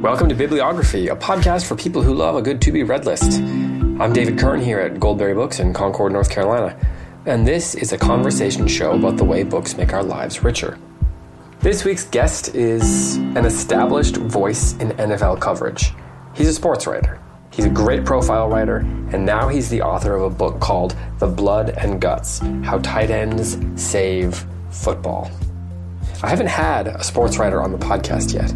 Welcome to Bibliography, a podcast for people who love a good to be read list. I'm David Kern here at Goldberry Books in Concord, North Carolina, and this is a conversation show about the way books make our lives richer. This week's guest is an established voice in NFL coverage. He's a sports writer. He's a great profile writer, and now he's the author of a book called The Blood and Guts How Tight Ends Save Football. I haven't had a sports writer on the podcast yet,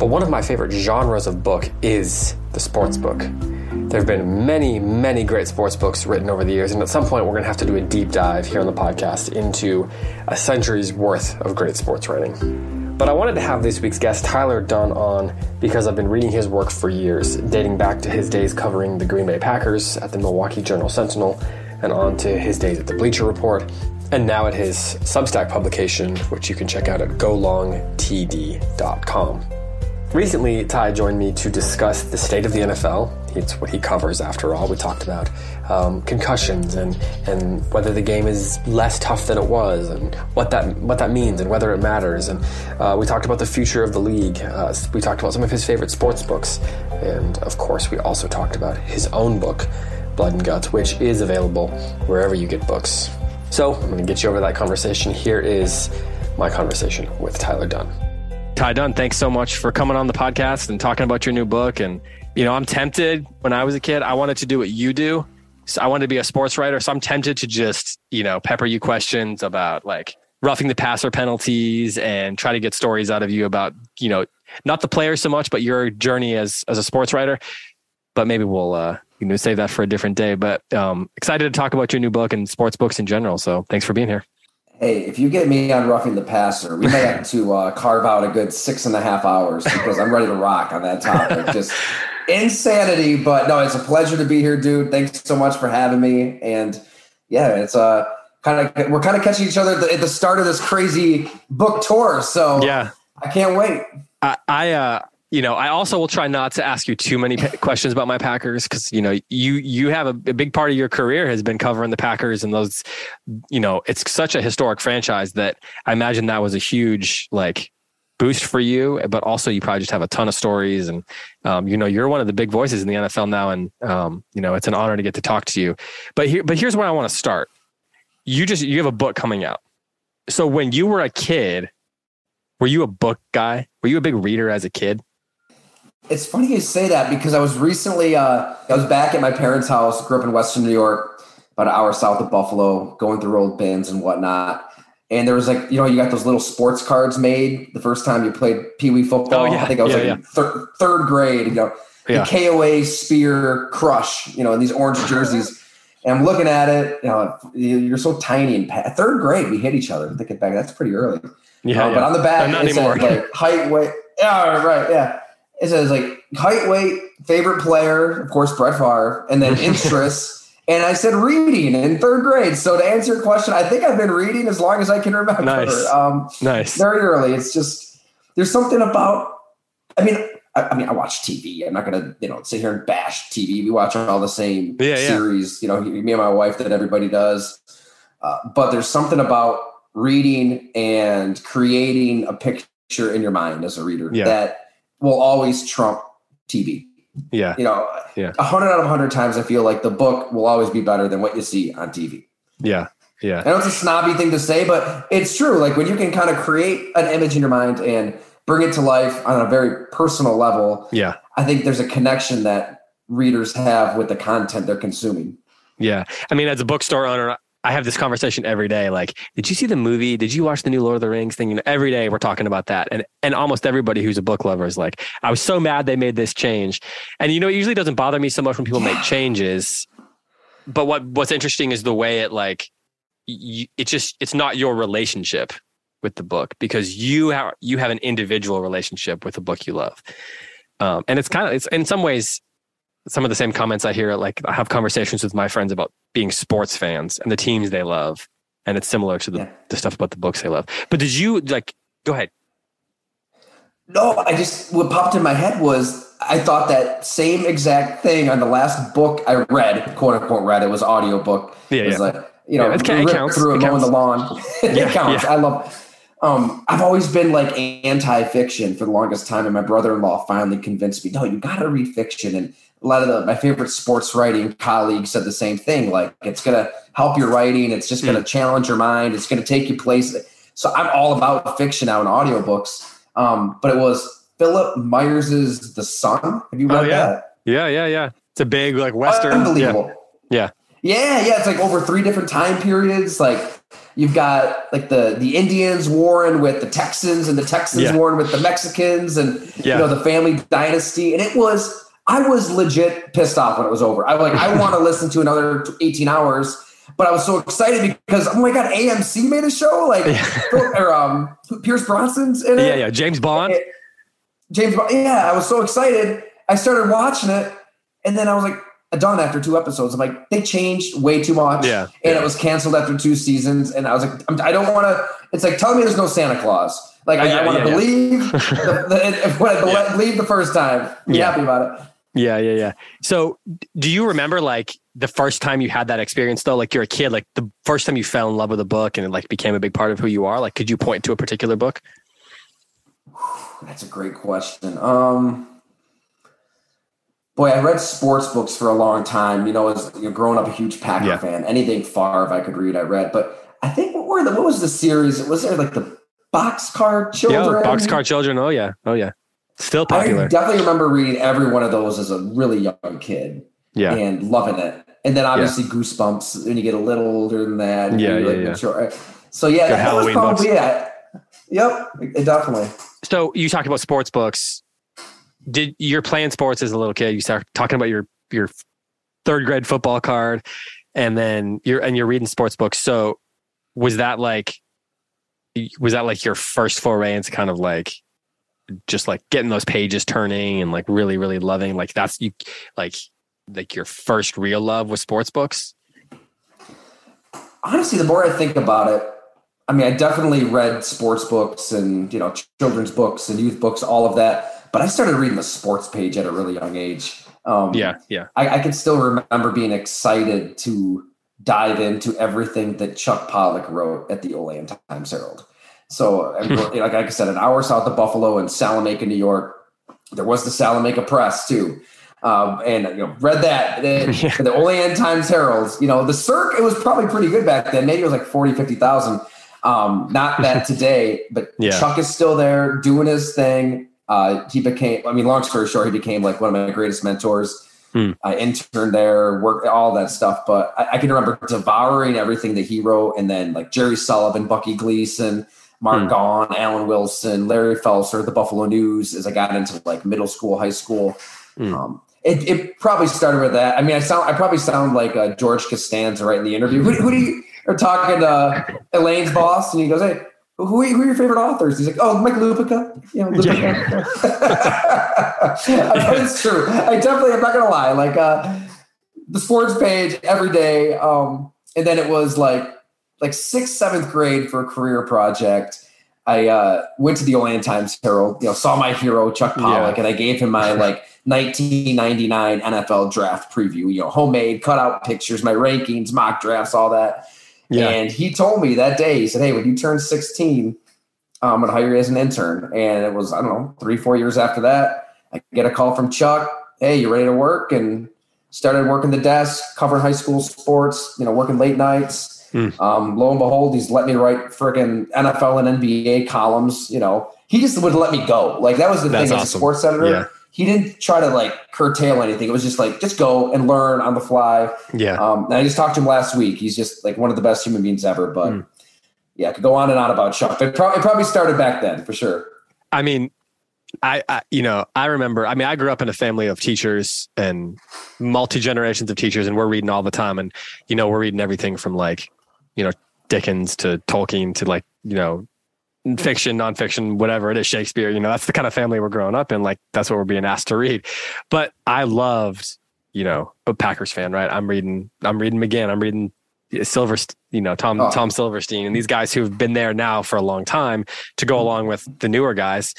but one of my favorite genres of book is the sports book. There have been many, many great sports books written over the years, and at some point we're going to have to do a deep dive here on the podcast into a century's worth of great sports writing. But I wanted to have this week's guest, Tyler Dunne, on because I've been reading his work for years, dating back to his days covering the Green Bay Packers at the Milwaukee Journal Sentinel and on to his days at the Bleacher Report and now at his Substack publication, which you can check out at golongtd.com. Recently, Ty joined me to discuss the state of the NFL. It's what he covers, after all. We talked about um, concussions and, and whether the game is less tough than it was, and what that what that means, and whether it matters. And uh, we talked about the future of the league. Uh, we talked about some of his favorite sports books, and of course, we also talked about his own book, Blood and Guts, which is available wherever you get books. So I'm going to get you over that conversation. Here is my conversation with Tyler Dunne. Ty Dunne, thanks so much for coming on the podcast and talking about your new book. And, you know, I'm tempted when I was a kid, I wanted to do what you do. So I wanted to be a sports writer. So I'm tempted to just, you know, pepper you questions about like roughing the passer penalties and try to get stories out of you about, you know, not the players so much, but your journey as, as a sports writer. But maybe we'll, uh, you know, save that for a different day. But um, excited to talk about your new book and sports books in general. So thanks for being here. Hey, if you get me on roughing the passer, we may have to uh, carve out a good six and a half hours because I'm ready to rock on that topic. Just insanity, but no, it's a pleasure to be here, dude. Thanks so much for having me. And yeah, it's uh kind of we're kind of catching each other at the, at the start of this crazy book tour. So yeah, I can't wait. I, I uh you know, I also will try not to ask you too many questions about my Packers because you know you you have a, a, big part of your career has been covering the Packers and those, you know, it's such a historic franchise that I imagine that was a huge like boost for you. But also, you probably just have a ton of stories, and um, you know, you're one of the big voices in the NFL now, and um, you know, it's an honor to get to talk to you. But here, but here's where I want to start. You just you have a book coming out. So when you were a kid, were you a book guy? Were you a big reader as a kid? It's funny you say that because I was recently, uh, I was back at my parents' house, grew up in Western New York, about an hour south of Buffalo, going through old bins and whatnot. And there was like, you know, you got those little sports cards made the first time you played Pee Wee football. Oh, yeah. I think I was yeah, like yeah. thir- third grade, you know, the KOA Spear Crush, you know, in these orange jerseys. And I'm looking at it, you know, you're so tiny and pa- third grade, we hit each other. Thinking back, that's pretty early. Yeah, Uh, But on the back, not anymore. like height, weight. Yeah, right. Yeah. It says like height, weight, favorite player, of course, Brett Favre, and then interests. and I said reading in third grade. So to answer your question, I think I've been reading as long as I can remember. Nice. Um, nice. very early. It's just there's something about. I mean, I, I mean, I watch TV. I'm not gonna, you know, sit here and bash TV. We watch all the same Yeah, yeah. series. You know, me and my wife that everybody does. Uh, but there's something about reading and creating a picture in your mind as a reader Yeah. that will always trump TV. Yeah. You know, Yeah. a hundred out of a hundred times, I feel like the book will always be better than what you see on TV. Yeah. Yeah. I know it's a snobby thing to say, but it's true. Like when you can kind of create an image in your mind and bring it to life on a very personal level, Yeah. I think there's a connection that readers have with the content they're consuming. Yeah. I mean, as a bookstore owner, I have this conversation every day. Like, did you see the movie? Did you watch the new Lord of the Rings thing? You know, every day we're talking about that. And and almost everybody who's a book lover is like, I was so mad they made this change. And you know, it usually doesn't bother me so much when people make changes. But what what's interesting is the way it like you, it just it's not your relationship with the book because you have you have an individual relationship with the book you love. Um, and it's kind of it's in some ways some of the same comments I hear. Like I have conversations with my friends about being sports fans and the teams they love, and it's similar to the, Yeah. the stuff about the books they love. But did you like? Go ahead. No, I just what popped in my head was I thought that same exact thing on the last book I read, quote unquote read. It was audio book. Yeah, it was yeah. like you know, Yeah, it it counts. through It it, mowing the lawn. Yeah, counts. yeah. I love. um, I've always been like anti-fiction for the longest time, and my brother-in-law finally convinced me, no, you got to read fiction. And a lot of the, my favorite sports writing colleagues said the same thing. Like, it's going to help your writing. It's just going to mm. challenge your mind. It's going to take you places. So I'm all about fiction now in audiobooks. Um, but it was Philip Myers's The Son. Have you read oh, yeah. that? Yeah, yeah, yeah. It's a big like Western. Unbelievable. Yeah. yeah. Yeah, yeah. It's like over three different time periods. Like you've got like the the Indians warring with the Texans and the Texans yeah. warring with the Mexicans and yeah. you know the family dynasty. And it was I was legit pissed off when it was over. I was like, I want to listen to another 18 hours, but I was so excited because oh my god, AMC made a show like or um Pierce Brosnan's in it. Yeah, yeah, James Bond. It, James Bond. Yeah, I was so excited. I started watching it, and then I was like, done after two episodes. I'm like, they changed way too much. Yeah. And yeah. it was canceled after two seasons. And I was like, I'm, I do not want to. It's like, tell me there's no Santa Claus. Like, I, yeah, I want to yeah, believe the, the, when I believe the first time. Be yeah. happy about it. Yeah, yeah, yeah. So, do you remember like the first time you had that experience though? Like you're a kid, like the first time you fell in love with a book and it like became a big part of who you are. Like, could you point to a particular book? That's a great question. Um, boy, I read sports books for a long time. You know, as you know, growing up a huge Packer yeah. fan, anything Favre I could read, I read. But I think what were the what was the series? Was there like the Boxcar Children? Yeah, Boxcar Children. Oh yeah, oh yeah, still popular. I definitely remember reading every one of those as a really young kid. Yeah, and loving it. And then obviously yeah. Goosebumps when you get a little older than that. Yeah, yeah, like yeah. Mature. So yeah, Good that Halloween was probably books. it. Yep, definitely. So you talked about sports books did you're playing sports as a little kid? You start talking about your your third grade football card, and then you're and you're reading sports books. So was that like was that like your first foray into kind of like just like getting those pages turning and like really really loving like that's you like like your first real love with sports books honestly the more i think about it i mean i definitely read sports books and you know children's books and youth books all of that but I started reading the sports page at a really young age. Um, yeah, yeah. I, I can still remember being excited to dive into everything that Chuck Pollock wrote at the Olean Times Herald. So, like I said, an hour south of Buffalo in Salamanca, New York. There was the Salamanca Press too, um, and you know read that the, the end Times heralds, You know the Cirque. It was probably pretty good back then. Maybe it was like 40, 50,000. Um, not that today, but yeah. Chuck is still there doing his thing. Uh, he became, I mean, long story short, he became like one of my greatest mentors. Hmm. I interned there, worked all that stuff. But I, I, can remember devouring everything that he wrote, and then like Jerry Sullivan, Bucky Gleason, Mark hmm. Gaughan, Alan Wilson, Larry Felser, the Buffalo News. As I got into like middle school, high school, hmm. um, it, it, probably started with that. I mean, I sound, I probably sound like uh, George Costanza right in the interview. Who, who do you are talking to Elaine's boss, and he goes, "Hey." who, who are your favorite authors? He's like, oh, Mike Lupica. You know, Lupica. Yeah. it's true. I definitely, I'm not going to lie. Like uh, the sports page every day. Um, and then it was like, like sixth, seventh grade for a career project. I uh, went to the Olean Times Herald, you know, saw my hero Chuck Pollock, yeah. and I gave him my like 1999 NFL draft preview. You know, homemade, cutout pictures, my rankings, mock drafts, all that. Yeah. And he told me that day, he said, Hey, when you turn 16, I'm going to hire you as an intern. And it was, I don't know, three, four years after that, I get a call from Chuck. Hey, you ready to work? And started working the desk, covering high school sports, you know, working late nights. Mm. Um, lo and behold, he's let me write freaking NFL and NBA columns. You know, he just would let me go. Like that was the That's thing awesome. as a sports editor. Yeah he didn't try to like curtail anything. It was just like just go and learn on the fly. Yeah. Um, and I just talked to him last week. He's just like one of the best human beings ever. But mm. yeah, I could go on and on about Chuck. It probably, it probably started back then for sure. I mean, I, I, you know I remember. I mean, I grew up in a family of teachers and multi generations of teachers, and we're reading all the time. And you know, we're reading everything from like you know Dickens to Tolkien to like you know fiction, nonfiction, whatever it is, Shakespeare, you know, that's the kind of family we're growing up in. Like that's what we're being asked to read. But I loved, you know, a Packers fan, right? I'm reading, I'm reading McGinn, I'm reading Silver, you know, Tom, oh. Tom Silverstein and these guys who've been there now for a long time to go along with the newer guys,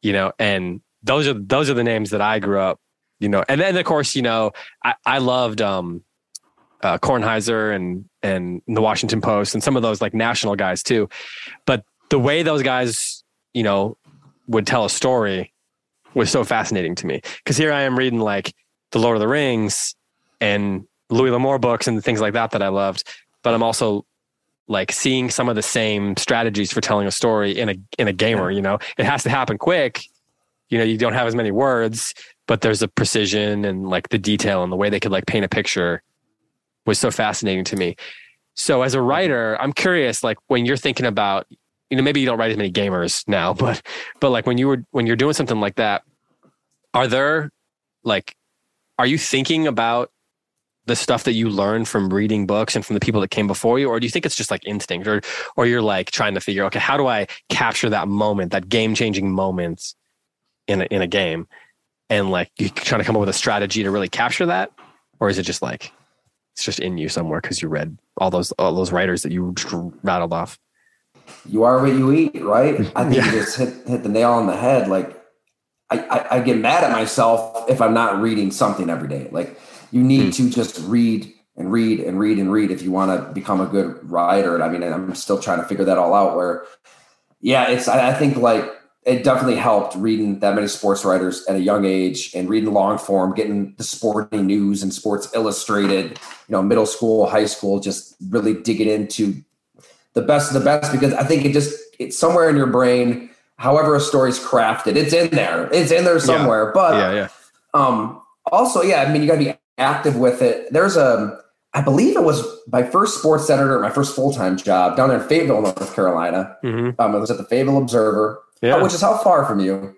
you know, and those are, those are the names that I grew up, you know, and then of course, you know, I, I loved, um, uh, Kornheiser and, and the Washington Post and some of those like national guys too. But the way those guys, you know, would tell a story was so fascinating to me. Because here I am reading like the Lord of the Rings and Louis L'Amour books and things like that that I loved, but I'm also like seeing some of the same strategies for telling a story in a in a gamer. You know, it has to happen quick. You know, you don't have as many words, but there's a precision and like the detail and the way they could like paint a picture was so fascinating to me. So as a writer, I'm curious, like when you're thinking about, you know, maybe you don't write as many gamers now, but but like when you were when you're doing something like that, are there like are you thinking about the stuff that you learned from reading books and from the people that came before you? Or do you think it's just like instinct? Or or you're like trying to figure okay how do i capture that moment that game changing moment in a, in a game? And like you trying to come up with a strategy to really capture that? Or is it just like it's just in you somewhere because you read all those all those writers that you rattled off you are what you eat right i think yeah. you just hit hit the nail on the head like I, I, I get mad at myself if i'm not reading something every day like you need hmm. to just read and read and read and read if you want to become a good writer. I mean, I'm still trying to figure that all out. Where, yeah, it's I, I think like it definitely helped reading that many sports writers at a young age and reading long form, getting the sporting news and Sports Illustrated, you know, middle school, high school, just really digging into the best of the best because I think it just it's somewhere in your brain. However, a story's crafted, it's in there. It's in there somewhere. Yeah. But yeah, yeah. Um, also, yeah, I mean, you got to be active with it. There's a, I believe it was my first sports editor, my first full time job down there in Fayetteville, North Carolina. Mm-hmm. Um, it was at the Fayetteville Observer, yeah. Uh, which is how far from you?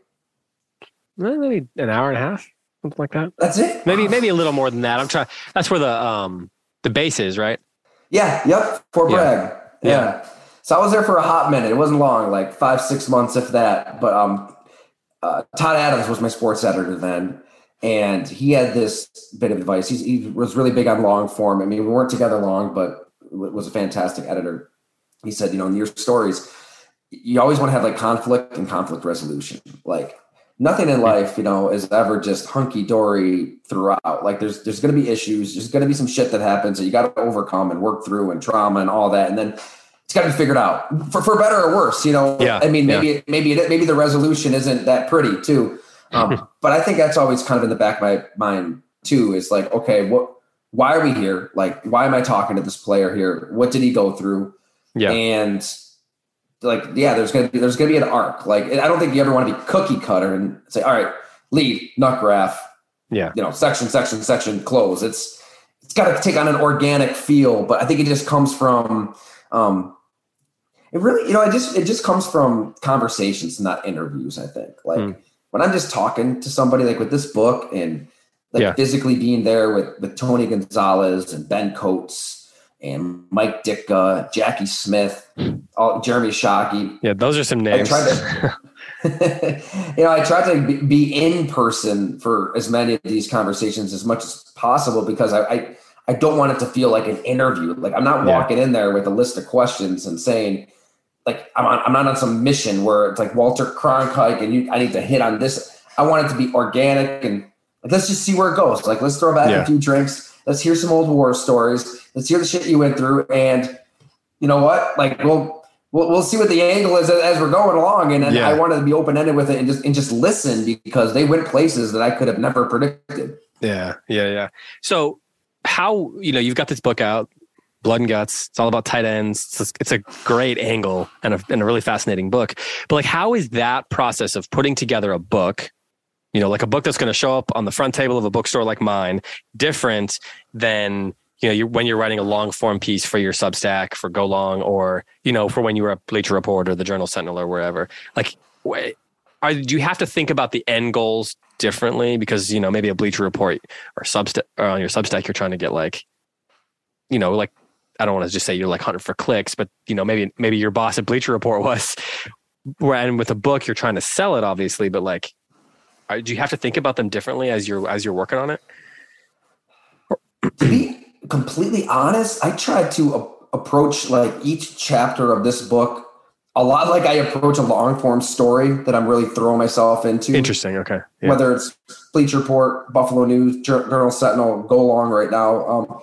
Maybe an hour and a half, something like that. That's it. Maybe maybe a little more than that. I'm trying. That's where the um the base is, right? Yeah. Yep. Fort Bragg. Yeah. yeah. So I was there for a hot minute. It wasn't long, like five six months, if that. But um, uh, Todd Adams was my sports editor then and he had this bit of advice. He's, he was really big on long form. I mean, we weren't together long, but was a fantastic editor. He said, you know, in your stories, you always want to have like conflict and conflict resolution. Like nothing in life, you know, is ever just hunky dory throughout. Like there's there's going to be issues. There's going to be some shit that happens that you got to overcome and work through, and trauma and all that. And then it's got to be figured out for for better or worse. You know, yeah. I mean, maybe yeah. maybe maybe the resolution isn't that pretty too. Um, but I think that's always kind of in the back of my mind too. Is like, okay, what? Why are we here? Like, why am I talking to this player here? What did he go through? Yeah, and like, yeah, there's gonna be there's gonna be an arc. Like, I don't think you ever want to be cookie cutter and say, all right, lead, nut graph, yeah, you know, section, section, section, close. It's it's got to take on an organic feel, but I think it just comes from um, it really, you know, it just it just comes from conversations, not interviews. I think like. Mm when I'm just talking to somebody like with this book and like yeah. physically being there with with Tony Gonzalez and Ben Coates and Mike Ditka, Jackie Smith, all, Jeremy Shockey. Yeah, those are some names. To, you know, I try to be, be, in person for as many of these conversations as much as possible because I, I, I don't want it to feel like an interview. Like I'm not walking yeah. in there with a list of questions and saying, like I'm, on, I'm not on some mission where it's like Walter Cronkite and you, I need to hit on this. I want it to be organic and like, let's just see where it goes. Like let's throw back yeah. a few drinks. Let's hear some old war stories. Let's hear the shit you went through. And you know what? Like we'll we'll, we'll see what the angle is as, as we're going along. And then yeah. I wanted to be open ended with it and just and just listen because they went places that I could have never predicted. Yeah, yeah, yeah. So how you know you've got this book out blood and guts. It's all about tight ends. It's a, it's a great angle and a, and a really fascinating book. But like, how is that process of putting together a book, you know, like a book that's going to show up on the front table of a bookstore like mine, different than you know, you when you're writing a long form piece for your Substack for Go Long, or you know, for when you were a Bleacher Report or the Journal Sentinel or wherever. Like, are, do you have to think about the end goals differently because you know maybe a Bleacher Report or Substack or on your Substack you're trying to get like, you know, like I don't want to just say you're like hunting for clicks, but you know, maybe maybe your boss at Bleacher Report was. And with a book, you're trying to sell it, obviously, but like, are, do you have to think about them differently as you're as you're working on it? Completely honest, I tried to a- approach like each chapter of this book a lot like I approach a long form story that I'm really throwing myself into. Interesting. Okay. Yeah. Whether it's Bleacher Report, Buffalo News, Journal Sentinel, Go Long right now. Um,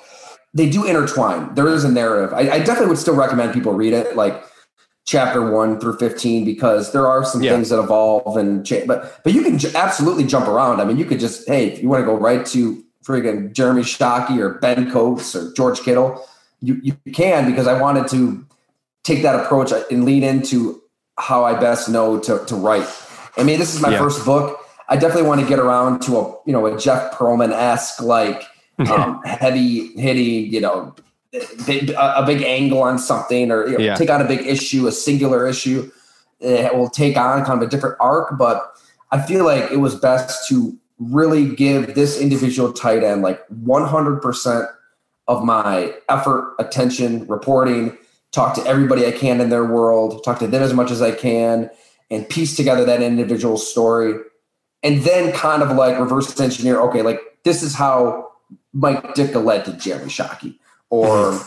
they do intertwine. There is a narrative. I, I, definitely would still recommend people read it. Like chapter one through 15 because there are some Yeah. things that evolve and change. But but you can j- absolutely jump around. I mean, you could just hey, if you want to go right to friggin' Jeremy Shockey or Ben Coates or George Kittle, you you can because I wanted to take that approach and lean into how I best know to to write. I mean, this is my Yeah. first book. I definitely want to get around to a you know a Jeff Pearlman esque like um, heavy hitting you know big, a, a big angle on something or you know, Yeah. take on a big issue, a singular issue. It will take on kind of a different arc, but I feel like it was best to really give this individual tight end like 100% of my effort, attention, reporting, talk to everybody I can in their world, talk to them as much as I can, and piece together that individual story. And then kind of like reverse engineer, okay, like this is how Mike Ditka led to Jeremy Shockey. Or,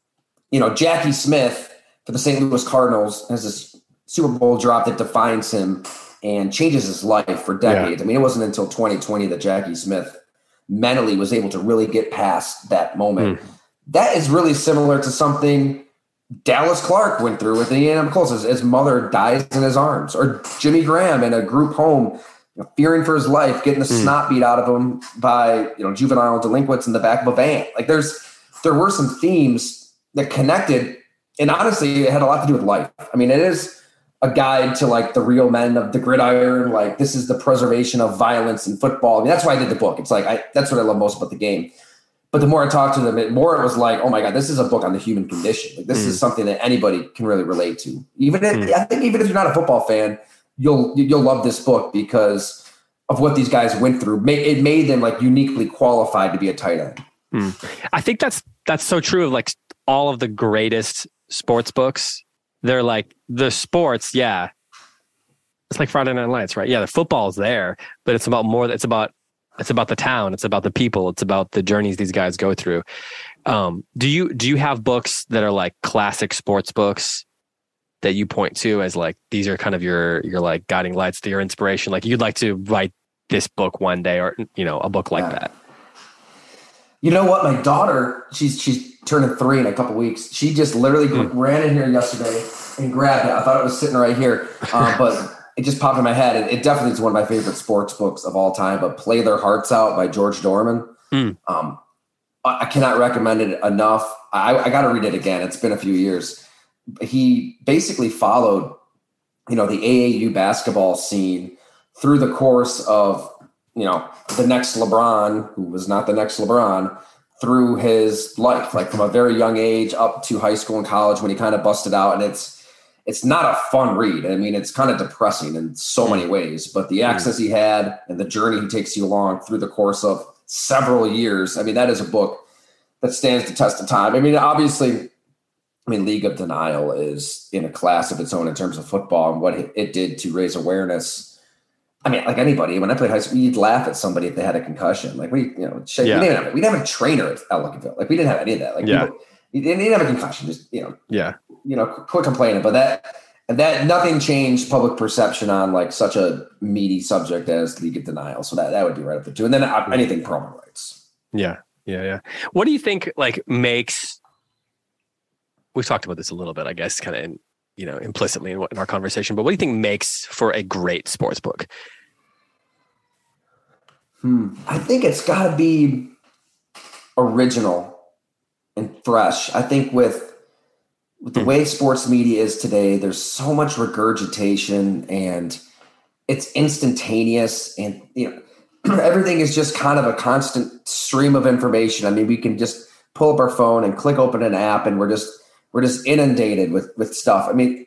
you know, Jackie Smith for the St. Louis Cardinals has this Super Bowl drop that defines him and changes his life for decades. I mean, it wasn't until 2020 that Jackie Smith mentally was able to really get past that moment. Hmm. That is really similar to something Dallas Clark went through with Indiana Colts. His, his mother dies in his arms, or Jimmy Graham in a group home, you know, fearing for his life, getting the hmm. snot beat out of him by you know juvenile delinquents in the back of a van. Like there's there were some themes that connected, and honestly, it had a lot to do with life. I mean, it is a guide to like the real men of the gridiron. Like this is the preservation of violence in football. I mean, that's why I did the book. It's like I that's what I love most about the game. But the more I talked to them, the more it was like, oh my god, this is a book on the human condition. Like this is mm. something that anybody can really relate to. Even if, mm. I think even if you're not a football fan, you'll you'll love this book because of what these guys went through. It made them like uniquely qualified to be a tight end. Mm. I think that's that's so true of like all of the greatest sports books. They're like the sports, yeah. It's like Friday Night Lights, right? Yeah, the football's there, but it's about more. It's about it's about the town. It's about the people. It's about the journeys these guys go through. Um, do you do you have books that are like classic sports books that you point to as like these are kind of your your like guiding lights, to your inspiration? Like you'd like to write this book one day, or you know, a book like Yeah. that. You know what? My daughter, she's she's turning three in a couple weeks. She just literally ran in here yesterday and grabbed it. I thought it was sitting right here, uh, but it just popped in my head. It, it definitely is one of my favorite sports books of all time. But "Play Their Hearts Out" by George Dohrmann. Mm. Um, I, I cannot recommend it enough. I, I got to read it again. It's been a few years. He basically followed, you know, the AAU basketball scene through the course of you know, the next LeBron, who was not the next LeBron, through his life, like from a very young age up to high school and college when he kind of busted out. And it's it's not a fun read. I mean, it's kind of depressing in so many mm. ways, but the mm. access he had and the journey he takes you along through the course of several years. I mean, that is a book that stands the test of time. I mean, obviously, I mean, League of Denial is in a class of its own in terms of football and what it- it did to raise awareness. I mean, like anybody, when I played high school, you'd laugh at somebody if they had a concussion. Like we, you know, shit, Yeah. we didn't have we didn't have a trainer at Ellicottville. Like we didn't have any of that. Like Yeah. people, you didn't, have a concussion. Just you know, Yeah. you know, quit complaining. But that and that nothing changed public perception on like such a meaty subject as League of Denial. So that that would be right up there too. And then uh, anything Pearlman writes. Yeah, yeah, yeah. What do you think like makes? We've talked about this a little bit, I guess, kind of in you know implicitly in, what- in our conversation. But what do you think makes for a great sports book? Hmm. I think it's got to be original and fresh. I think with with the Hmm. way sports media is today, there's so much regurgitation and it's instantaneous and you know everything is just kind of a constant stream of information. I mean, we can just pull up our phone and click open an app and we're just we're just inundated with with stuff. I mean,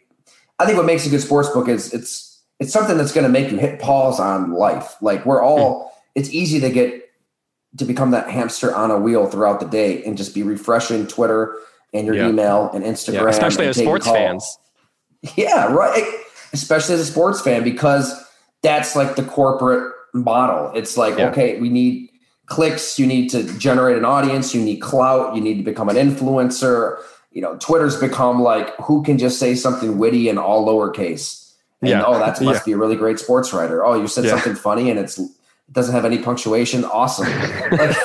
I think what makes a good sports book is it's it's something that's going to make you hit pause on life. Like we're all hmm. it's easy to get to become that hamster on a wheel throughout the day and just be refreshing Twitter and your Yeah. email and Instagram. Yeah, especially and as sports fans. Yeah, right. Especially as a sports fan, because that's like the corporate model. It's like, Yeah. okay, we need clicks, you need to generate an audience, you need clout, you need to become an influencer. You know, Twitter's become like who can just say something witty in all lowercase. And Yeah. oh, that must Yeah. be a really great sports writer. Oh, you said Yeah. something funny and it's it doesn't have any punctuation. Awesome. like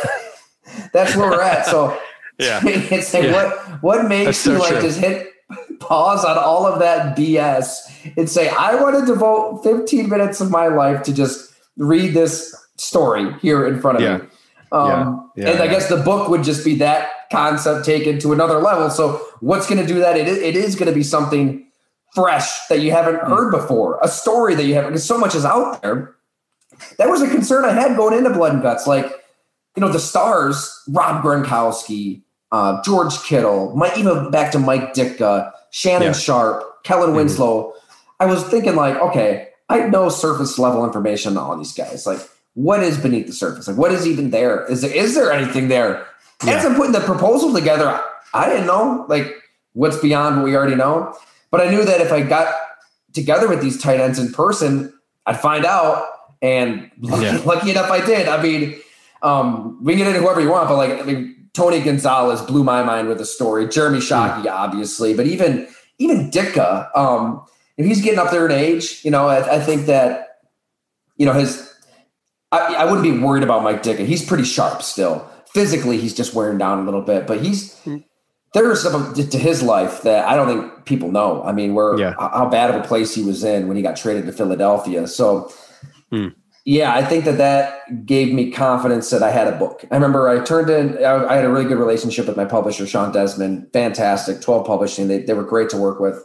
that's where we're at. So Yeah, it's like Yeah. what what makes That's so you like true. just hit pause on all of that BS and say, I want to devote 15 minutes of my life to just read this story here in front of Yeah. me. Um, Yeah. Yeah, and I guess the book would just be that concept taken to another level. So, what's going to do that? It is, it is going to be something fresh that you haven't Hmm. heard before, a story that you haven't, because so much is out there. That was a concern I had going into Blood and Guts. Like, you know, the stars, Rob Gronkowski, uh, George Kittle, Mike, even back to Mike Ditka, Shannon Yeah. Sharpe, Kellen Mhm. Winslow. I was thinking, like, okay, I know surface level information on all these guys. Like, what is beneath the surface? Like, what is even there? Is there, is there anything there? Yeah. As I'm putting the proposal together, I didn't know, like, what's beyond what we already know. But I knew that if I got together with these tight ends in person, I'd find out. And lucky, Yeah. lucky enough, I did. I mean, um, we can get into whoever you want, but like, I mean, Tony Gonzalez blew my mind with the story. Jeremy Shockey, obviously, but even even Ditka, um, if he's getting up there in age, you know, I, I think that you know his. I, I wouldn't be worried about Mike Ditka. He's pretty sharp still. Physically, he's just wearing down a little bit, but he's there's something to- to his life that I don't think people know. I mean, where Yeah. how bad of a place he was in when he got traded to Philadelphia. So, Mm. yeah, I think that that gave me confidence that I had a book. I remember I turned in. I, I had a really good relationship with my publisher, Sean Desmond. Fantastic, twelve publishing. They they were great to work with.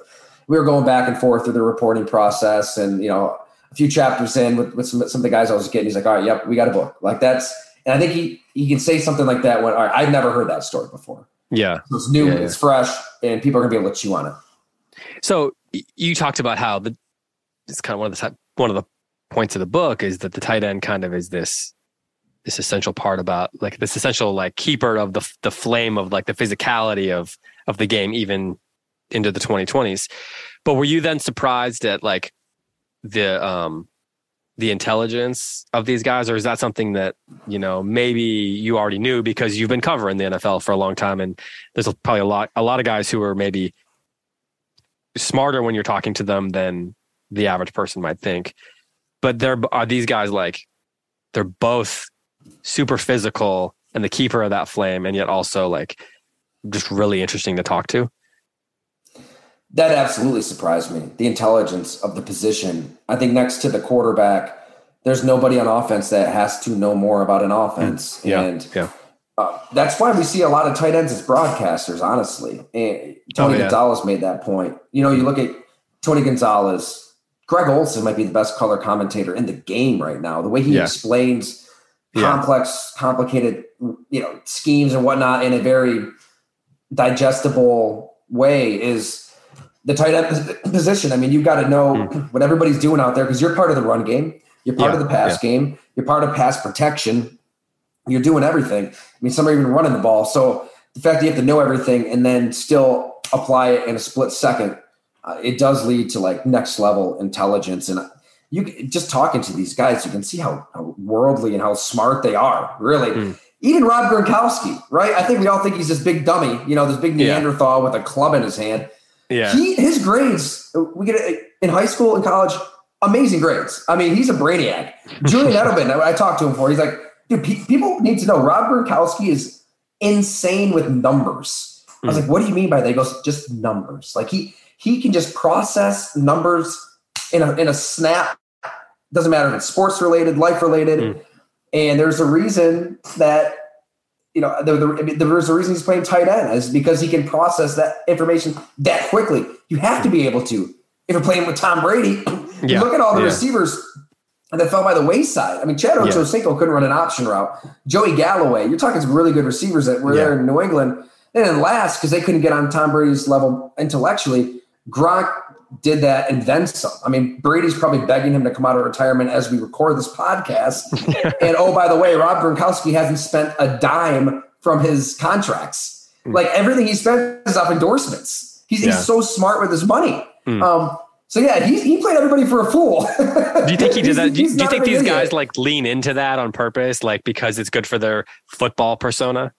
We were going back and forth through the reporting process, and you know, a few chapters in with, with some, some of the guys I was getting, he's like, "All right, yep, we got a book." Like that's, and I think he he can say something like that when, "All right, I've never heard that story before." Yeah. So it's new, Yeah, yeah. it's fresh, and people are gonna be able to chew on it. So you talked about how the it's kind of one of the type- one of the points of the book is that the tight end kind of is this this essential part about like this essential like keeper of the the flame of like the physicality of of the game even into the 2020s. But were you then surprised at like the um the intelligence of these guys or is that something that you know maybe you already knew because you've been covering the NFL for a long time and there's probably a lot a lot of guys who are maybe smarter when you're talking to them than the average person might think. But they're are these guys like they're both super physical and the keeper of that flame, and yet also like just really interesting to talk to. That absolutely surprised me. The intelligence of the position. I think next to the quarterback, there's nobody on offense that has to know more about an offense. and yeah. uh, that's why we see a lot of tight ends as broadcasters, honestly. And Tony Oh, yeah. Gonzalez made that point. You know, you look at Tony Gonzalez, Greg Olsen might be the best color commentator in the game right now. The way he Yeah. explains Yeah. complex, complicated, you know, schemes and whatnot in a very digestible way is the tight end position. I mean, you've got to know what everybody's doing out there because you're part of the run game, you're part. Yeah, of the pass game, you're part of pass protection. You're doing everything. I mean, some are even running the ball. So the fact that you have to know everything and then still apply it in a split second, uh, it does lead to like next level intelligence. And you just talking to these guys, you can see how, how worldly and how smart they are. Really, Mm. even Rob Gronkowski, right? I think we all think he's this big dummy, you know, this big Yeah. Neanderthal with a club in his hand. Yeah. He his grades we get in high school and college, amazing grades. I mean, he's a brainiac. Julian Edelman, I, I talked to him before. He's like, dude, pe- people need to know Rob Gronkowski is insane with numbers. I was Mm. like, what do you mean by that? He goes, just numbers. Like he he can just process numbers in a in a snap. Doesn't matter if it's sports related, life related. Mm. And there's a reason that you know, the, the, I mean, there's a reason he's playing tight end is because he can process that information that quickly. You have to be able to. If you're playing with Tom Brady, Yeah, look at all the yeah. receivers that fell by the wayside. I mean, Chad Yeah. Ochocinco couldn't run an option route. Joey Galloway, you're talking some really good receivers that were Yeah. there in New England. And then last, because they couldn't get on Tom Brady's level intellectually, Gronk did that and then some. I mean, Brady's probably begging him to come out of retirement as we record this podcast. and oh, by the way, Rob Gronkowski hasn't spent a dime from his contracts. Like everything he spent is off endorsements. He's. Yeah. he's so smart with his money. Mm. Um, so yeah, he, he played everybody for a fool. Do you think he did that? Do you, do you think these guys like lean into that on purpose, like because it's good for their football persona?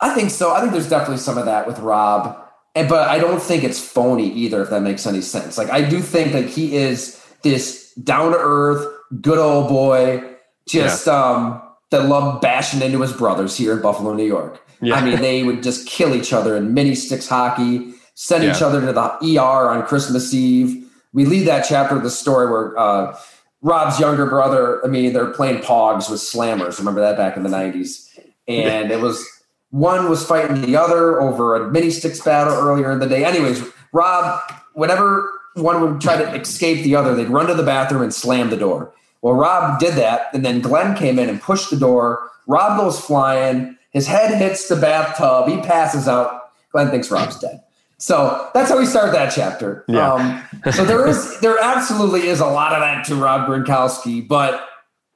I think so. I think there's definitely some of that with Rob, and but I don't think it's phony either. If that makes any sense. Like I do think that he is this down to earth, good old boy, just um that loved bashing into his brothers here in Buffalo, New York. Yeah. I mean, they would just kill each other in mini sticks hockey. send Yeah. each other to the ER on Christmas Eve. We lead that chapter of the story where uh, Rob's younger brother, I mean, they're playing Pogs with Slammers. Remember that back in the 90s? And it was one was fighting the other over a mini sticks battle earlier in the day. Anyways, Rob, whenever one would try to escape the other, they'd run to the bathroom and slam the door. Well, Rob did that, and then Glenn came in and pushed the door. Rob goes flying. His head hits the bathtub. He passes out. Glenn thinks Rob's dead. So that's how we start that chapter. Yeah. Um, so there is, there absolutely is a lot of that to Rob Gronkowski, but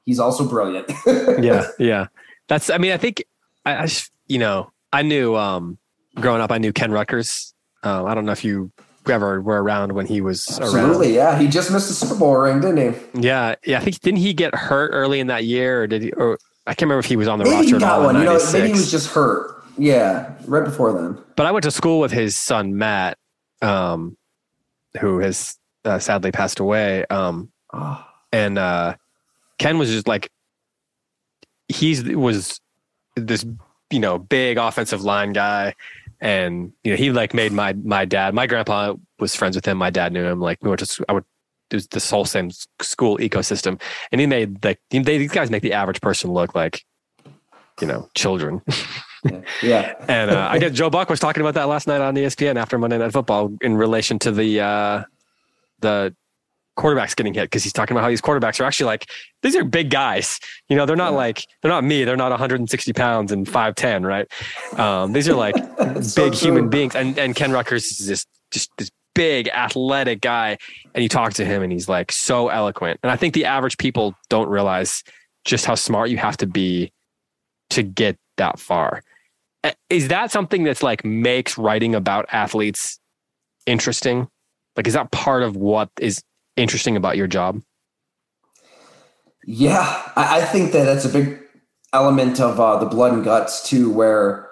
he's also brilliant. yeah, yeah. That's. I mean, I think I, I just, you know, I knew um, growing up. I knew Ken Ruettgers. Um, I don't know if you ever were around when he was around. Absolutely, yeah. He just missed the Super Bowl ring, didn't he? Yeah, yeah. I think didn't he get hurt early in that year, or did he? Or I can't remember if he was on the Maybe roster he got one. You know, maybe he was just hurt. Yeah, right before then. but I went to school with his son Matt, um, who has uh, sadly passed away. Um, Oh, and uh, Ken was just like he's was this you know big offensive line guy, and you know he like made my my dad. My grandpa was friends with him. My dad knew him. Like we went to I would it was this whole same school ecosystem, and he made like they, these guys make the average person look like you know children. yeah. yeah. And uh, I guess Joe Buck was talking about that last night on ESPN after Monday Night Football in relation to the uh, the quarterbacks getting hit because he's talking about how these quarterbacks are actually like these are big guys. You know, they're not Yeah. like they're not me. They're not 160 pounds and 5'10, right? Um, these are like It's so big human beings. And and Ken Ruettgers is this just this big athletic guy, and you talk to him and he's like so eloquent. And I think the average people don't realize just how smart you have to be to get that far. Is that something that's like makes writing about athletes interesting? Like, is that part of what is interesting about your job? Yeah, I, I think that that's a big element of uh, the blood and guts too, where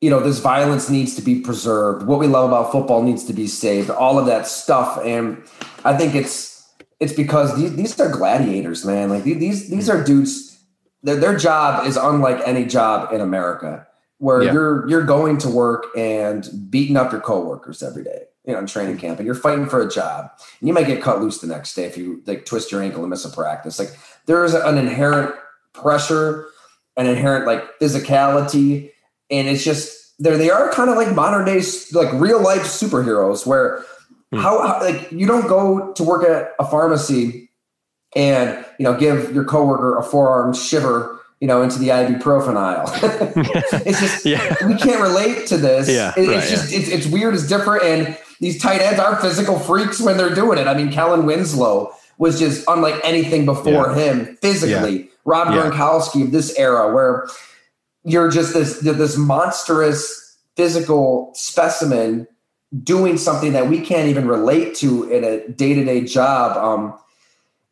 you know this violence needs to be preserved. What we love about football needs to be saved. All of that stuff, and I think it's it's because these these are gladiators, man. Like these these, these are dudes. Their, their job is unlike any job in America, where Yeah. you're you're going to work and beating up your coworkers every day, you know, in training camp, and you're fighting for a job. And you might get cut loose the next day if you like twist your ankle and miss a practice. Like there is an inherent pressure, an inherent like physicality, and it's just there. They are kind of like modern day, like real life superheroes. Where Hmm. how, how like you don't go to work at a pharmacy and you know give your coworker a forearm shiver, you know, into the ibuprofen aisle. it's just Yeah. we can't relate to this. Yeah, It- right, it's just it's, it's weird. It's different, and these tight ends are physical freaks when they're doing it. I mean, Kellen Winslow was just unlike anything before him physically. Rob Yeah. Gronkowski of this era, where you're just this this monstrous physical specimen doing something that we can't even relate to in a day to day job. Um,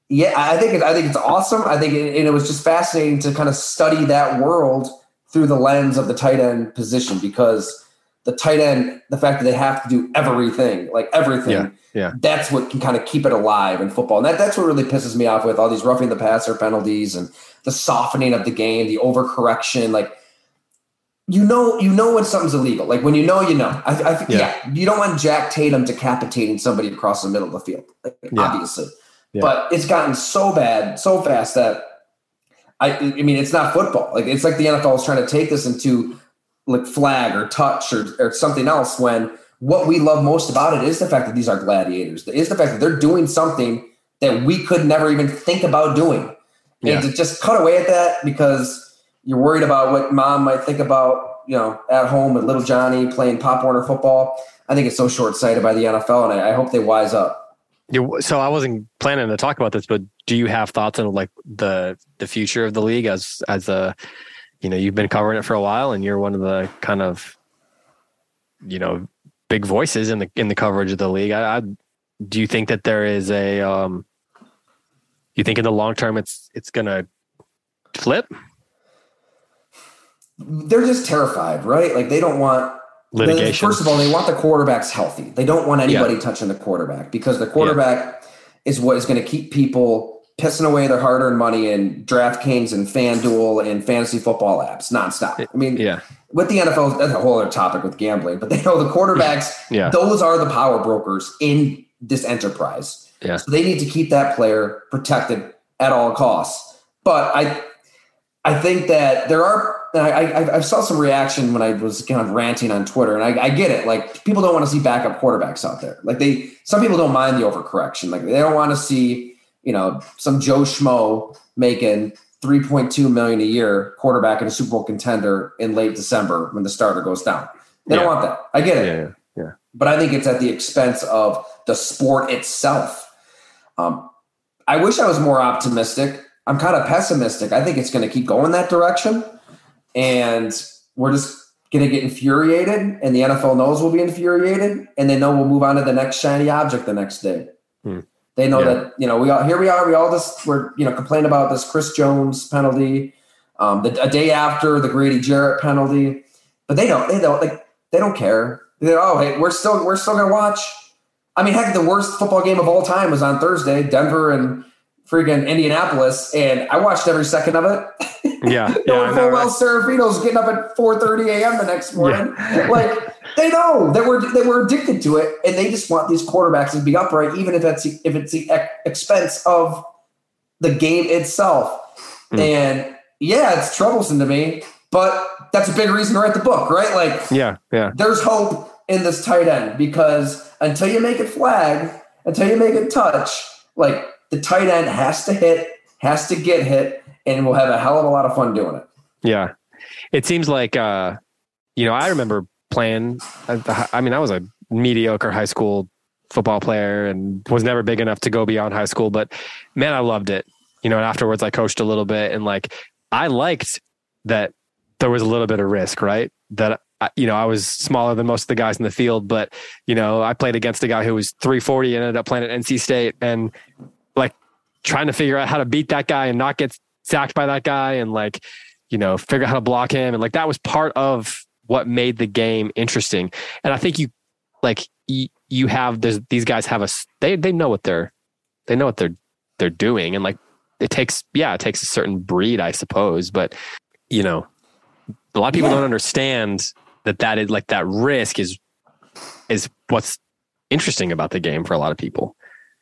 yeah, I think it, I think it's awesome. I think it, and it was just fascinating to kind of study that world through the lens of the tight end position because the tight end, the fact that they have to do everything, like everything, Yeah, yeah. that's what can kind of keep it alive in football. And that, that's what really pisses me off with all these roughing the passer penalties and the softening of the game, the overcorrection. Like, you know, you know when something's illegal. Like when you know, you know. I, I think, Yeah. yeah. you don't want Jack Tatum decapitating somebody across the middle of the field, like, Yeah. obviously. Yeah. But it's gotten so bad, so fast that I, I mean, it's not football. Like it's like the NFL is trying to take this into like flag or touch or, or something else. When what we love most about it is the fact that these are gladiators. Is the fact that they're doing something that we could never even think about doing. Yeah. And to just cut away at that because you're worried about what mom might think about, you know, at home with little Johnny playing Pop Warner football. I think it's so short sighted by the NFL, and I, I hope they wise up. So I wasn't planning to talk about this, but do you have thoughts on like the the future of the league as as a you know you've been covering it for a while and you're one of the kind of you know big voices in the in the coverage of the league. I, I do you think that there is a um you think in the long term it's it's gonna flip They're just terrified, right? Like they don't want litigation? First of all, they want the quarterbacks healthy. They don't want anybody touching the quarterback because the quarterback is what is going to keep people pissing away their hard-earned money in DraftKings and FanDuel and fantasy football apps nonstop. I mean, yeah. With the NFL, that's a whole other topic with gambling, but they know the quarterbacks. Yeah. Those are the power brokers in this enterprise. Yeah. So they need to keep that player protected at all costs. But I, I think that there are. I, I, I saw some reaction when I was kind of ranting on Twitter, and I, I get it. Like people don't want to see backup quarterbacks out there. Like they, some people don't mind the overcorrection. Like they don't want to see, you know, some Joe Schmo making 3.2 million a year quarterback in a Super Bowl contender in late December when the starter goes down. They Yeah. don't want that. I get it Yeah. Yeah. but I think it's at the expense of the sport itself. Um, I wish I was more optimistic. I'm kind of pessimistic. I think it's going to keep going that direction, and we're just going to get infuriated, and the NFL knows we'll be infuriated, and they know we'll move on to the next shiny object the next day. Hmm. They know Yeah. that you know we all here we are. We all just we're you know complaining about this Chris Jones penalty, um, the, a day after the Grady Jarrett penalty, but they don't they don't like they don't care. They're oh hey we're still we're still gonna watch. I mean heck the worst football game of all time was on Thursday, Denver and freaking Indianapolis, and I watched every second of it. Yeah. Yeah. Knowing know, full right? well Serafino's getting up at 4:30 a.m. the next morning. Like they know that we're they were addicted to it, and they just want these quarterbacks to be upright, even if it's if it's the ex- expense of the game itself. Mm. And yeah, it's troublesome to me, but that's a big reason to write the book, right? Like Yeah. Yeah. there's hope in this tight end because until you make it flag, until you make it touch, like the tight end has to hit, has to get hit, and we'll have a hell of a lot of fun doing it. Yeah. It seems like, uh, you know, I remember playing, at I mean, I was a mediocre high school football player and was never big enough to go beyond high school, but man, I loved it. You know, and afterwards I coached a little bit and like, I liked that there was a little bit of risk, right? That, I- you know, I was smaller than most of the guys in the field, but, you know, I played against a guy who was 340 and ended up playing at NC State and like trying to figure out how to beat that guy and not get sacked by that guy and like, you know, figure out how to block him. And like that was part of what made the game interesting. And I think you like you, you have there's these guys have a they they know what they're they know what they're they're doing and like it takes yeah it takes a certain breed I suppose but you know a lot of people Yeah. don't understand that that is like that risk is is what's interesting about the game for a lot of people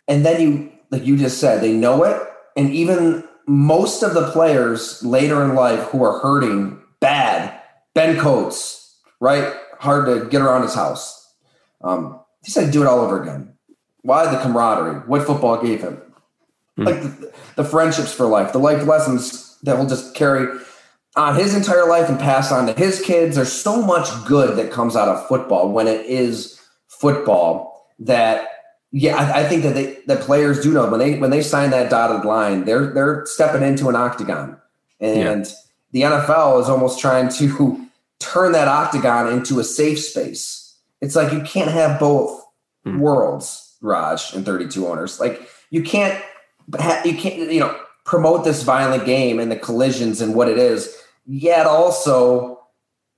And then you, like you just said, they know it. And even most of the players later in life who are hurting bad, Ben Coates, right? Hard to get around his house. Um, he said, do it all over again. Why the camaraderie? What football gave him? Hmm. Like the, the friendships for life, the life lessons that will just carry on his entire life and pass on to his kids. There's so much good that comes out of football when it is football that yeah, I, I think that they that players do know when they when they sign that dotted line, they're they're stepping into an octagon, and the NFL is almost trying to turn that octagon into a safe space. It's like you can't have both Hmm. worlds, Roger, and 32 owners. Like you can't you can't you know promote this violent game and the collisions and what it is, yet also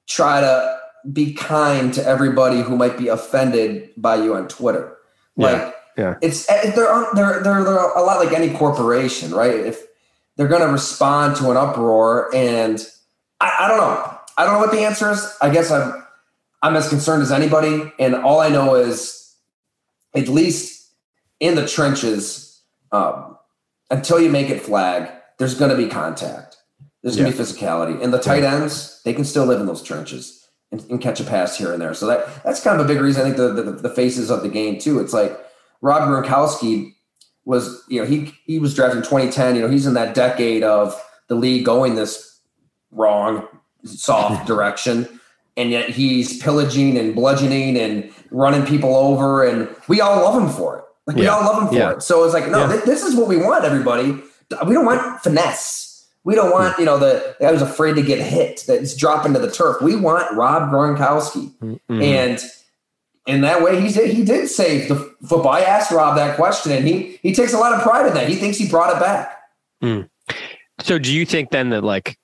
try to be kind to everybody who might be offended by you on Twitter. Like Yeah, yeah. it's eh, they're they're they're they're a lot like any corporation, right? If they're going to respond to an uproar, and I, I don't know, I don't know what the answer is. I guess I'm I'm as concerned as anybody, and all I know is at least in the trenches, um, until you make it flag, there's going to be contact. There's going to be physicality, and the tight ends they can still live in those trenches and, and catch a pass here and there. So that that's kind of a big reason. I think the, the the faces of the game too. It's like Rob Gronkowski was, you know, he he was drafted in 2010. You know, he's in that decade of the league going this wrong, soft direction, and yet he's pillaging and bludgeoning and running people over, and we all love him for it. Like we Yeah. all love him for Yeah. it. So it's like, no, Yeah. thi- this is what we want, everybody. We don't want finesse. We don't want, you know, the, the guy who's afraid to get hit, that's dropping to the turf. We want Rob Gronkowski. Mhm. And in that way, he did, he did save the football. I asked Rob that question, and he he takes a lot of pride in that. He thinks he brought it back. So do you think then that like,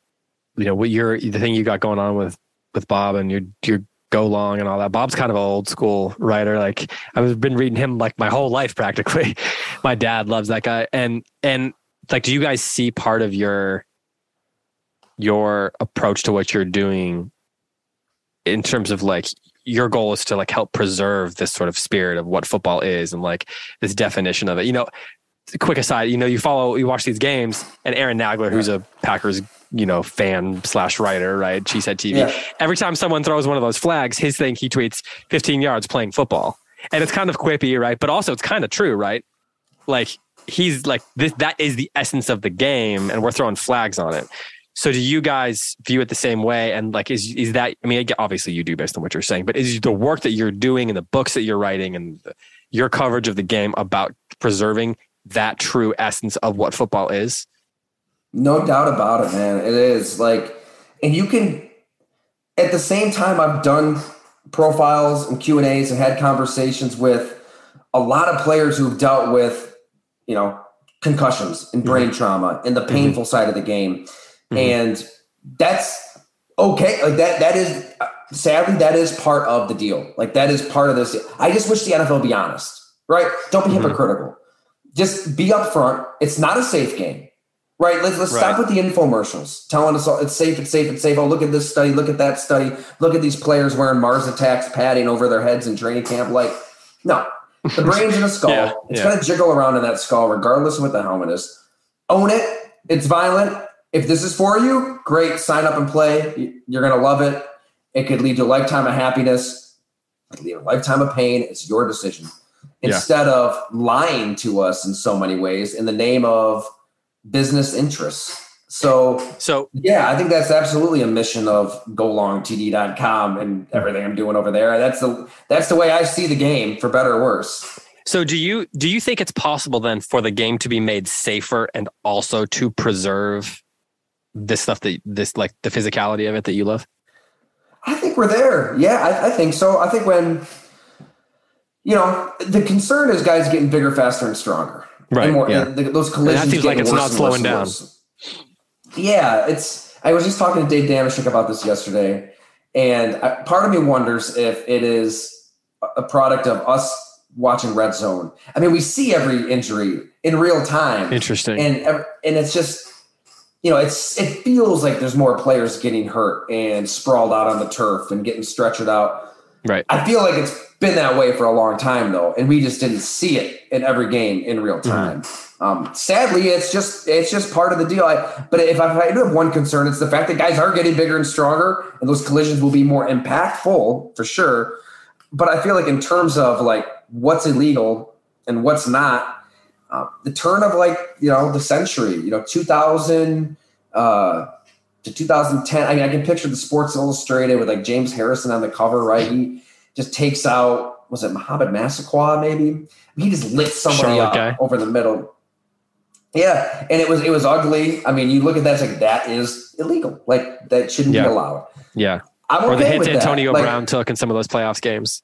you know, what you're the thing you got going on with with Bob and your your go long and all that? Bob's kind of an old school writer. Like I've been reading him like my whole life practically. my dad loves that guy, and and like do you guys see part of your your approach to what you're doing in terms of like your goal is to like help preserve this sort of spirit of what football is and like this definition of it. You know, quick aside, you know, you follow, you watch these games, and Aaron Nagler, who's a Packers, you know, fan slash writer, right? Cheesehead TV. Yeah. Every time someone throws one of those flags, his thing, he tweets 15 yards playing football. And it's kind of quippy, right? But also it's kind of true, right? Like he's like this that is the essence of the game and we're throwing flags on it. So do you guys view it the same way? And like, is is that? I mean, obviously you do based on what you're saying, but is the work that you're doing and the books that you're writing and the, your coverage of the game about preserving that true essence of what football is? No doubt about it, man. It is like, and you can. At the same time, I've done profiles and Q and A's and had conversations with a lot of players who've dealt with, you know, concussions and brain mm-hmm. trauma and the mm-hmm. painful mm-hmm. side of the game Mm-hmm. And that's okay. Like that, that is sadly, that is part of the deal. Like that is part of this. I just wish the NFL be honest, right? Don't be mm-hmm. hypocritical. Just be upfront. It's not a safe game, right? Let's let's right. stop with the infomercials telling us all it's safe, it's safe, it's safe. Oh, look at this study, look at that study, look at these players wearing Mars Attacks padding over their heads in training camp. Like, no, the brain's in a skull. yeah, it's yeah. gonna jiggle around in that skull, regardless of what the helmet is. Own it. It's violent if this is for you, great. Sign up and play. You're going to love it. It could lead to a lifetime of happiness, it could lead a lifetime of pain. It's your decision. Instead yeah. of lying to us in so many ways in the name of business interests. So, so yeah, I think that's absolutely a mission of golongtd.com and everything I'm doing over there. That's the that's the way I see the game, for better or worse. So do you do you think it's possible then for the game to be made safer and also to preserve this stuff that this like the physicality of it that you love? I think we're there. Yeah, I, I think so. I think when you know the concern is guys getting bigger, faster, and stronger. Right. And more, yeah. The, those collisions. And that seems like it's not slowing down. Yeah, it's. I was just talking to Dave Dameshek about this yesterday, and I, part of me wonders if it is a product of us watching Red Zone. I mean, we see every injury in real time. Interesting. And and it's just you know, it's it feels like there's more players getting hurt and sprawled out on the turf and getting stretchered out. Right. I feel like it's been that way for a long time though, and we just didn't see it in every game in real mm-hmm. time. Mm-hmm. Um, sadly, it's just it's just part of the deal. I, but if I, if I do have one concern, it's the fact that guys are getting bigger and stronger, and those collisions will be more impactful for sure. But I feel like in terms of like what's illegal and what's not, uh, the turn of like you know the century, you know, 2000 uh, to 2010. I mean, I can picture the Sports Illustrated with like James Harrison on the cover, right? He just takes out was it Mohamed Massaquoi maybe? He just lit somebody Charlotte up guy. over the middle. Yeah, and it was it was ugly. I mean, you look at that, it's like that is illegal. Like that shouldn't yeah. be allowed. Yeah. I'm or okay the hit Antonio like, Brown took in some of those playoffs games.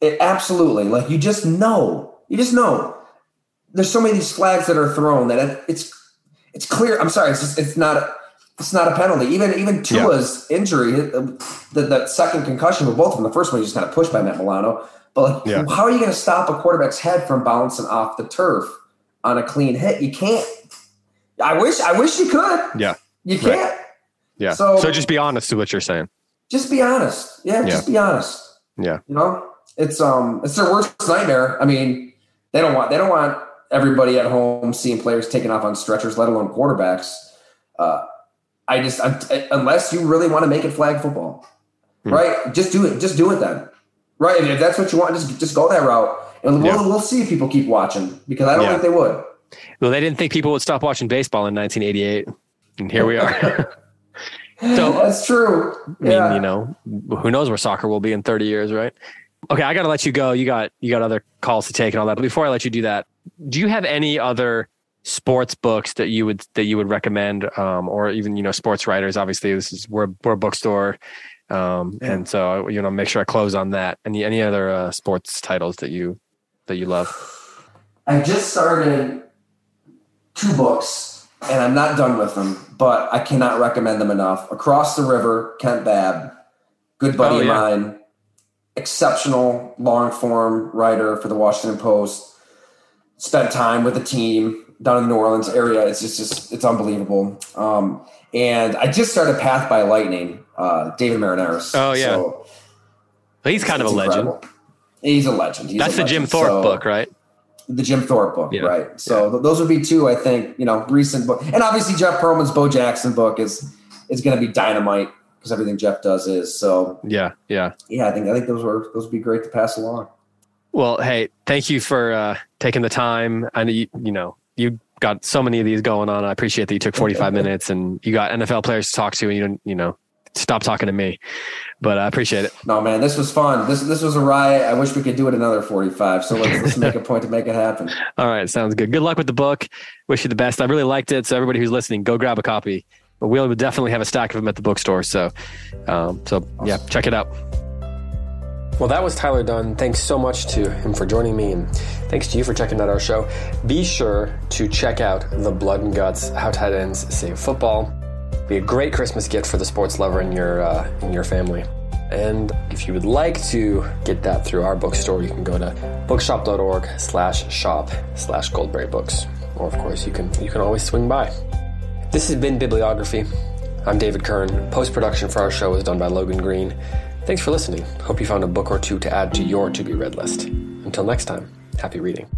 It, absolutely. Like you just know. You just know there's so many of these flags that are thrown that it's it's clear. I'm sorry, it's just it's not a, it's not a penalty. Even even Tua's yeah. injury, the, the, second concussion with both of them. The first one he just kind of pushed by Matt Milano. But like, yeah. how are you going to stop a quarterback's head from bouncing off the turf on a clean hit? You can't. I wish I wish you could. Yeah, you can't. Right. Yeah. So so just be honest to what you're saying. Just be honest. Yeah, yeah. Just be honest. Yeah. You know, it's um, it's their worst nightmare. I mean, they don't want they don't want everybody at home seeing players taken off on stretchers, let alone quarterbacks. Uh, I just, I'm, unless you really want to make it flag football, hmm. right? Just do it. Just do it then, right? If that's what you want, just just go that route, and we'll, yeah. we'll see if people keep watching because I don't yeah. think they would. Well, they didn't think people would stop watching baseball in 1988, and here we are. so that's true. I mean, you know, who knows where soccer will be in 30 years, right? Okay, I got to let you go. You got you got other calls to take and all that. But before I let you do that, do you have any other sports books that you would that you would recommend um, or even you know sports writers? Obviously this is we're, we're a bookstore um, yeah. and so you know make sure i close on that. Any any other uh, sports titles that you that you love? I just started two books and i'm not done with them but i cannot recommend them enough. Across the river kent babb good buddy oh, yeah. of mine. Exceptional long form writer for the washington post spent time with the team down in the New Orleans area. It's just, just it's unbelievable. Um, and I just started Path by Lightning, uh, David Maraniss. Oh yeah, so he's kind of a legend. Incredible. He's a legend. He's That's a the Jim Thorpe so, book, right? The Jim Thorpe book, yeah. right? So yeah. those would be two, I think. You know, recent book, and obviously Jeff Pearlman's Bo Jackson book is is going to be dynamite because everything Jeff does is. So yeah, yeah, yeah. I think I think those were those would be great to pass along. Well, hey, thank you for uh, taking the time. I know you, you know you got so many of these going on. I appreciate that you took 45 minutes and you got NFL players to talk to and you don't, you know, stop talking to me, but I appreciate it. No, man, this was fun. This, this was a riot. I wish we could do it another 45. So let's, let's make a point to make it happen. All right. Sounds good. Good luck with the book. Wish you the best. I really liked it. So everybody who's listening, go grab a copy, but we'll definitely have a stack of them at the bookstore. So, um, so awesome. yeah, check it out. Well, that was Tyler Dunne. Thanks so much to him for joining me, and thanks to you for checking out our show. Be sure to check out The Blood and Guts How Tight Ends Save Football. Be a great Christmas gift for the sports lover in your, uh, in your family. And if you would like to get that through our bookstore, you can go to bookshop.org slash shop slash goldberry books. Or, of course, you can, you can always swing by. This has been Bibliography. I'm David Kern. Post production for our show was done by Logan Green. Thanks for listening. Hope you found a book or two to add to your to be read list. Until next time, happy reading.